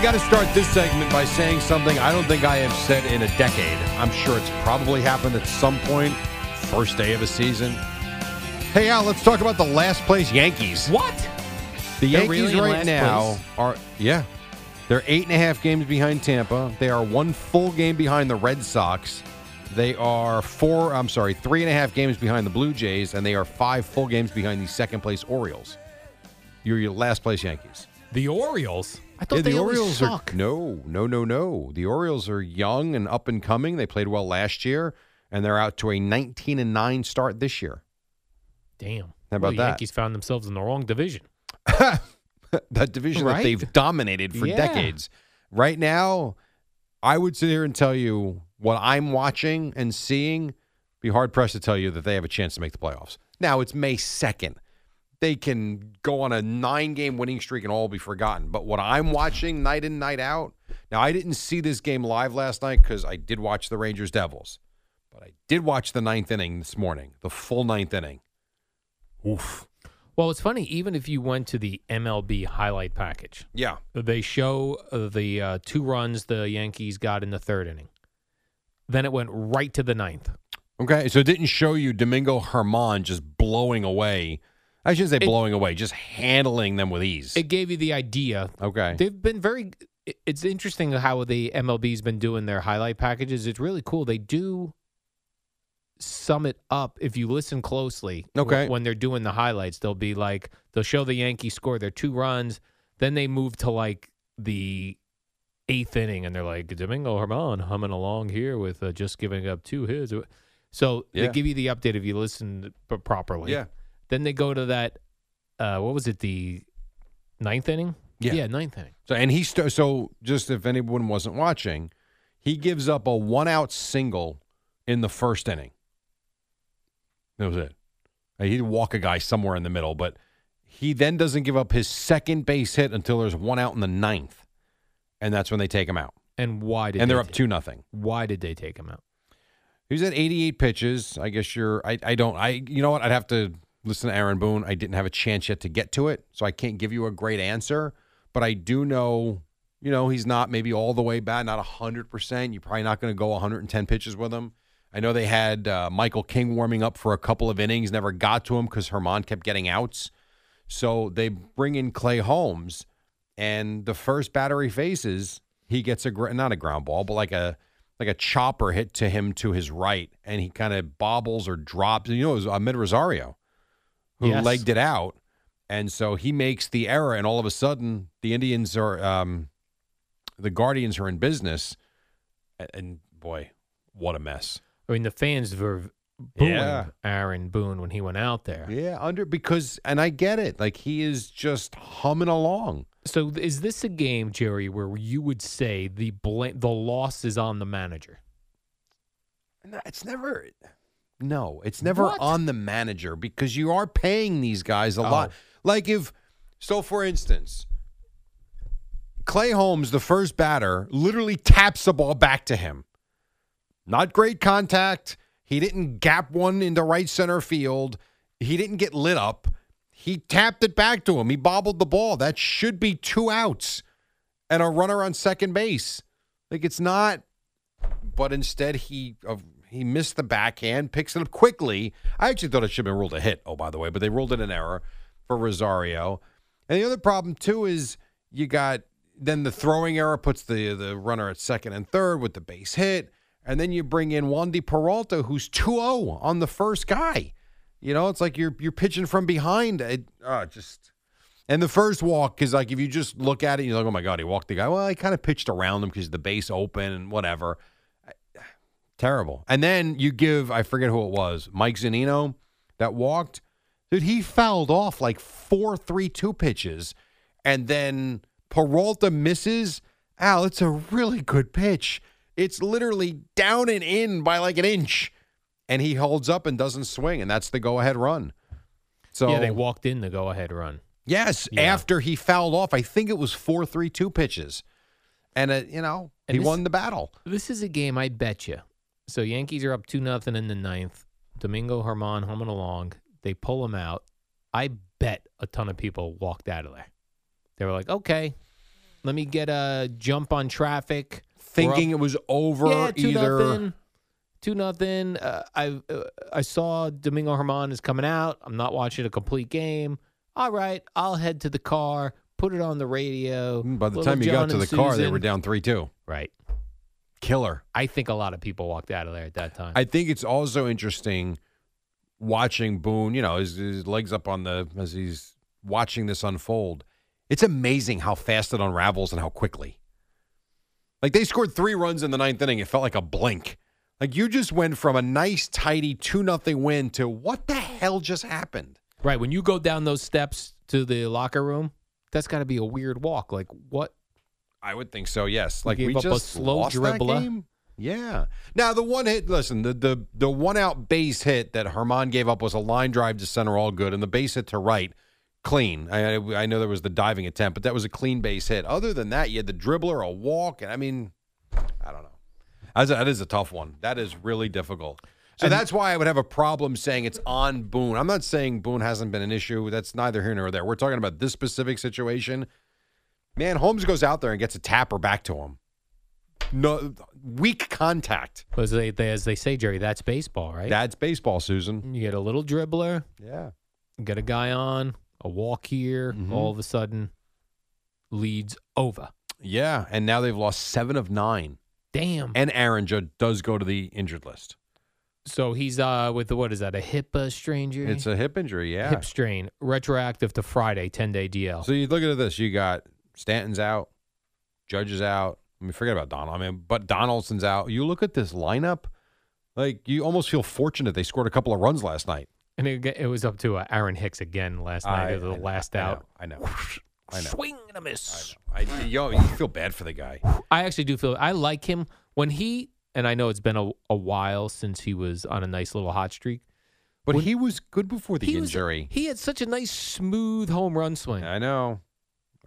We got to start this segment by saying something I don't think I have said in a decade. I'm sure it's probably happened at some point, first day of a season. Hey, Al, let's talk about the last place Yankees. What? The Yankees really right now place? are, yeah, they're eight and a half games behind Tampa. They are one full game behind the Red Sox. They are four, I'm sorry, three and a half games behind the Blue Jays, and they are five full games behind the second place Orioles. You're your last place Yankees. The Orioles? I thought Yeah, the Orioles suck. are no, no, no, no. The Orioles are young and up and coming. They played well last year, and they're out to a 19 and nine start this year. Damn. How Well, about the that? Yankees found themselves in the wrong division. that division that they've dominated for Yeah. decades. Right now, I would sit here and tell you what I'm watching and seeing. Be hard pressed to tell you that they have a chance to make the playoffs. Now it's May 2nd. They can go on a nine game winning streak and all be forgotten. But what I'm watching night in, night out. Now, I didn't see this game live last night because I did watch the Rangers Devils. But I did watch the ninth inning this morning, the full ninth inning. Oof. Well, it's funny. Even if you went to the MLB highlight package, Yeah. they show uh, the uh, two runs the Yankees got in the third inning. Then it went right to the ninth. Okay, so it didn't show you Domingo Germán just blowing away. I shouldn't say It- blowing away, just handling them with ease. It gave you the idea. okay. They've been very. It's interesting how the MLB's been doing their highlight packages. It's really cool. They do sum it up if you listen closely. Okay. When they're doing the highlights, they'll be like they'll show the Yankees score their two runs, then they move to like the eighth inning, and they're like Domingo Germán humming along here with uh, just giving up two hits. So Yeah. they give you the update if you listen properly. yeah. Then they go to that. Uh, what was it? The ninth inning. Yeah. Yeah, ninth inning. So and he st- so just if anyone wasn't watching, he gives up a one out single in the first inning. That was it. Uh, He'd walk a guy somewhere in the middle, but he then doesn't give up his second base hit until there's one out in the ninth, and that's when they take him out. And why did they and they they're up two nothing. Why did they take him out? He was at 88 pitches. I guess you're. I, I don't. I. You know what? I'd have to listen to Aaron Boone. I didn't have a chance yet to get to it, so I can't give you a great answer. But I do know. You know, he's not maybe all the way bad, not 100. percent You're probably not going to go 110 pitches with him. I know they had uh, Michael King warming up for a couple of innings, never got to him because Germán kept getting outs. So they bring in Clay Holmes, and the first batter he faces, he gets a not a ground ball, but like a like a chopper hit to him to his right, and he kind of bobbles or drops. You know, it was Amed Rosario who Yes. legged it out, and so he makes the error, and all of a sudden the Indians are, um, the Guardians are in business, and boy, what a mess. I mean, the fans were booing Yeah. Aaron Boone when he went out there. Yeah, under because, and I get it, like he is just humming along. So, is this a game, Jerry, where you would say the blame, the loss is on the manager? No, It's never. No, it's never What? on the manager because you are paying these guys a lot. Oh. Like if, so for instance, Clay Holmes, the first batter, literally taps the ball back to him. Not great contact. He didn't gap one into right center field. He didn't get lit up. He tapped it back to him. He bobbled the ball. That should be two outs and a runner on second base. Like it's not but instead he uh, he missed the backhand, picks it up quickly. I actually thought it should have been ruled a hit. Oh, by the way, but they ruled it an error for Rosario. And the other problem too is you got then the throwing error puts the the runner at second and third with the base hit, and then you bring in Wandy Peralta who's 2-0 on the first guy. You know, it's like you're you're pitching from behind. It uh, just and the first walk is like if you just look at it, you're like, oh my god, he walked the guy. Well, he kind of pitched around him because the base open and whatever. Terrible. And then you give I forget who it was, Mike Zunino, that walked, dude, he fouled off like four three-two pitches, and then Peralta misses. Al, it's a really good pitch. It's literally down and in by like an inch, and he holds up and doesn't swing, and that's the go-ahead run. So yeah, they walked in the go ahead run. Yes, Yeah. after he fouled off, I think it was four three two pitches, and uh, you know And he this- won the battle. This is a game I bet you. So Yankees are up two nothing in the ninth. Domingo Germán humming along. They pull him out. I bet a ton of people walked out of there. They were like, okay, let me get a jump on traffic. Thinking it was over yeah, two either. nothing. Two nothing. Uh, I uh, I saw Domingo Germán is coming out. I'm not watching a complete game. All right, I'll head to the car, put it on the radio. Mm, By the Little time you John got to the car, they were down three two. Right. Killer. I think a lot of people walked out of there at that time. I think it's also interesting watching Boone. You know, his, his legs up on the as he's watching this unfold. It's amazing how fast it unravels and how quickly. Like they scored three runs in the ninth inning. It felt like a blink. Like you just went from a nice, tidy two nothing win to what the hell just happened? Right. When you go down those steps to the locker room, that's got to be a weird walk. Like, what? I would think so. Yes, like we just slow lost that dribbler? game. Yeah. Now the one hit. Listen, the the the one out base hit that Germán gave up was a line drive to center, all good, and the base hit to right, clean. I I know there was the diving attempt, but that was a clean base hit. Other than that, you had the dribbler, a walk, and I mean, I don't know. That's a, that is a tough one. That is really difficult. So that's why I would have a problem saying it's on Boone. I'm not saying Boone hasn't been an issue. That's neither here nor there. We're talking about this specific situation. Man, Holmes goes out there and gets a tapper back to him. No weak contact. As they, they as they say, Jerry, that's baseball, right? That's baseball, Susan. you get a little dribbler, Yeah. get a guy on, a walk here, Mhm. all of a sudden, leads over. Yeah. And now they've lost seven of nine. Damn. And Aaron does go to the injured list. so he's uh with the what is that? A hip uh, strain, Jerry? It's a hip injury, yeah. hip strain, retroactive to Friday, ten day DL. So you look at this. You got Stanton's out, Judge is out. I mean, forget about Donald. I mean, but Donaldson's out. You look at this lineup, like you almost feel fortunate they scored a couple of runs last night. and it, it was up to uh, Aaron Hicks again last night I- the I know, last I know, out. I know. I know. Swing and a miss. I, yo, you feel bad for the guy. I actually do feel I like him when he and I know it's been a, a while since he was on a nice little hot streak. But When- he was good before the he was- injury. he had such a nice smooth home run swing. I know.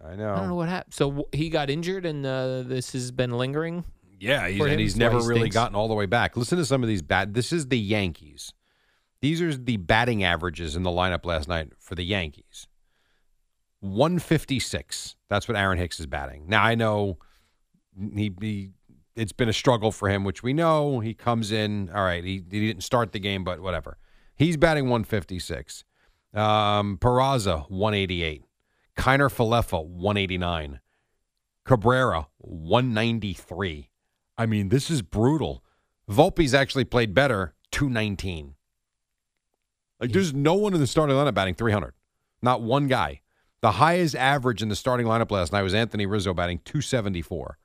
I know. I don't know what happened. So he got injured, and uh, this has been lingering. Yeah, he's, and he's never he really stinks. gotten all the way back. Listen to some of these bat. This is the Yankees. These are the batting averages in the lineup last night for the Yankees. 156. That's what Aaron Hicks is batting. Now I know he, he it's been a struggle for him, which we know. He comes in, all right, he, he didn't start the game, but whatever. He's batting 156. Um, Peraza, 188. Kiner Falefa, 189. Cabrera, 193. I mean, this is brutal. Volpe's actually played better, 219. Like, there's no one in the starting lineup batting 300. Not one guy. The highest average in the starting lineup last night was Anthony Rizzo batting 274.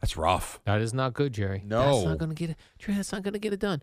That's rough. That is not good, Jerry. No. that's not going to get it. Jerry, that's not going to get it done.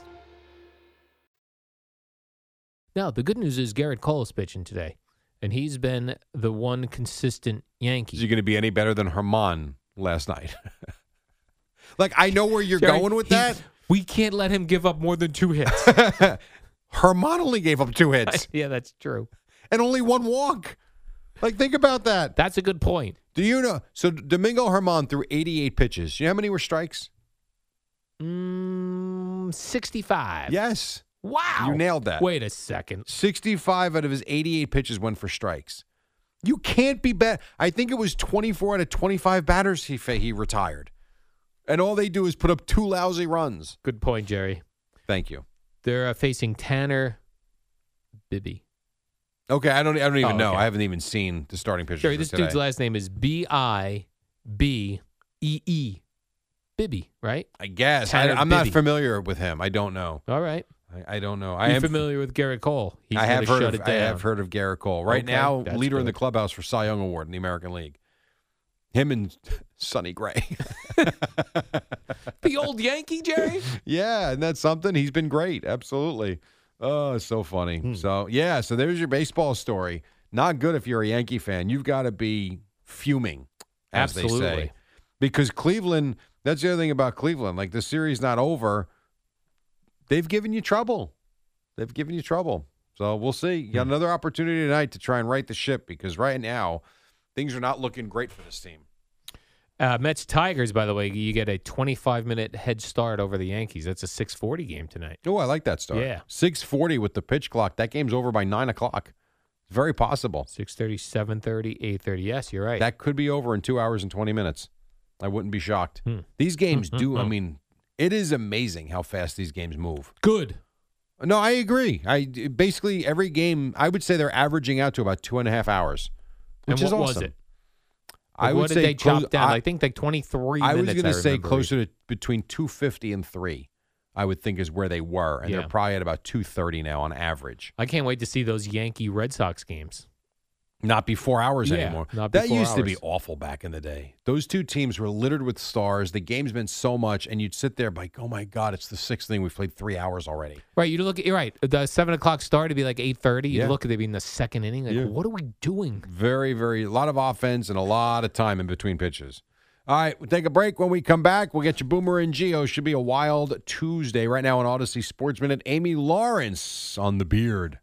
Now, the good news is Gerrit Cole is pitching today, and he's been the one consistent Yankee. Is he going to be any better than Germán last night? like, I know where you're Jerry, going with that. We can't let him give up more than two hits. Germán only gave up two hits yeah, that's true. and only one walk. Like, think about that. That's a good point. Do you know? So Domingo Germán threw 88 pitches. You know how many were strikes? Mm, 65. Yes. Wow. You nailed that. Wait a second. 65 out of his 88 pitches went for strikes. You can't be bad. I think it was 24 out of 25 batters he fa- he retired. And all they do is put up two lousy runs. Good point, Jerry. Thank you. They're uh, facing Tanner Bibee. Okay, I don't. I don't even Oh, know. okay. I haven't even seen the starting pitcher. Jerry, this today. dude's last name is B I B E E. Bibee, right? I guess I, I'm not familiar with him. I don't know. All right. I, I don't know. I Are you am familiar with Gerrit Cole? He's I have heard. shut Of, it I have heard of Gerrit Cole. Right Okay, now, leader in the clubhouse for Cy Young Award in the American League. Him and Sonny Gray. The old Yankee, Jerry? yeah, and that's something. He's been great. Absolutely. Oh, it's so funny. Hmm. So yeah, so there's your baseball story. Not good if you're a Yankee fan. You've got to be fuming, as they say, Absolutely. because Cleveland. That's the other thing about Cleveland. Like the series not over. They've given you trouble. They've given you trouble. So we'll see. You Hmm. got another opportunity tonight to try and right the ship because right now things are not looking great for this team. Uh, Mets Tigers, by the way, you get a 25 minute head start over the Yankees. That's a 640 game tonight. Oh, I like that start. Yeah. six forty with the pitch clock. That game's over by nine o'clock. Very possible. 630, 730, 830. Yes, you're right. That could be over in two hours and 20 minutes. I wouldn't be shocked. Hmm. These games do, I mean, it is amazing how fast these games move. Good. No, I agree. I basically every game, I would say they're averaging out to about two and a half hours, And which is what was awesome. it? I Like, would what did say they close- chop down? I, I, think like 23 I was going to say closer to between 250 and three. I would think is where they were, and Yeah. they're probably at about 230 now on average. I can't wait to see those Yankee Red Sox games. Not be four hours Yeah, anymore. not be that used to be awful back in the day. Those two teams were littered with stars. The game's been so much, and you'd sit there like, "Oh my god, it's the sixth thing. We've played three hours already." Right, you look at you're right. The seven o'clock start would be like eight thirty. You Yeah. look at it be in the second inning. Like, Yeah. what are we doing? Very, very, a lot of offense and a lot of time in between pitches. All right, we'll take a break. When we come back, we'll get you Boomer and Gio. Should be a wild Tuesday right now on Audacy Sports Minute. Amy Lawrence on the beard.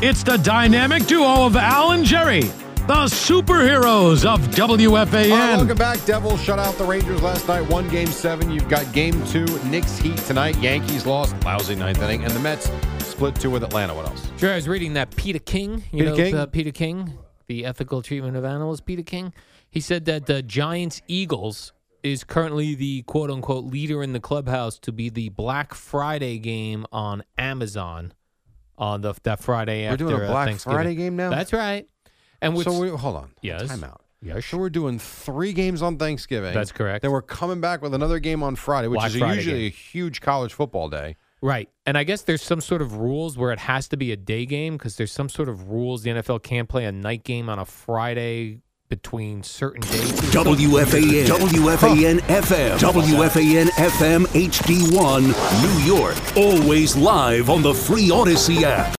It's the dynamic duo of Al and Jerry, the superheroes of All right, WFAN. welcome back. Devils shut out the Rangers last night. One game seven. You've got game two. Knicks Heat tonight. Yankees lost. Lousy ninth inning. And the Mets split two with Atlanta. What else? Sure, I was reading that Peter King. You Peter know King? Uh, Peter King, the ethical treatment of animals. Peter King. He said that the Giants Eagles is currently the quote unquote leader in the clubhouse to be the Black Friday game on Amazon on the that Friday after We're doing a uh, Black Thanksgiving. Friday game now? That's right. And which, so we hold on. Yes. Time out. Yes. So we're doing three games on Thanksgiving. That's correct. Then we're coming back with another game on Friday, which Black is Friday usually game. a huge college football day. Right. And I guess there's some sort of rules where it has to be a day game because there's some sort of rules the NFL can't play a night game on a Friday between certain days. WFAN, WFAN FM, WFAN FM HD1, New York. Always live on the free Audacy app.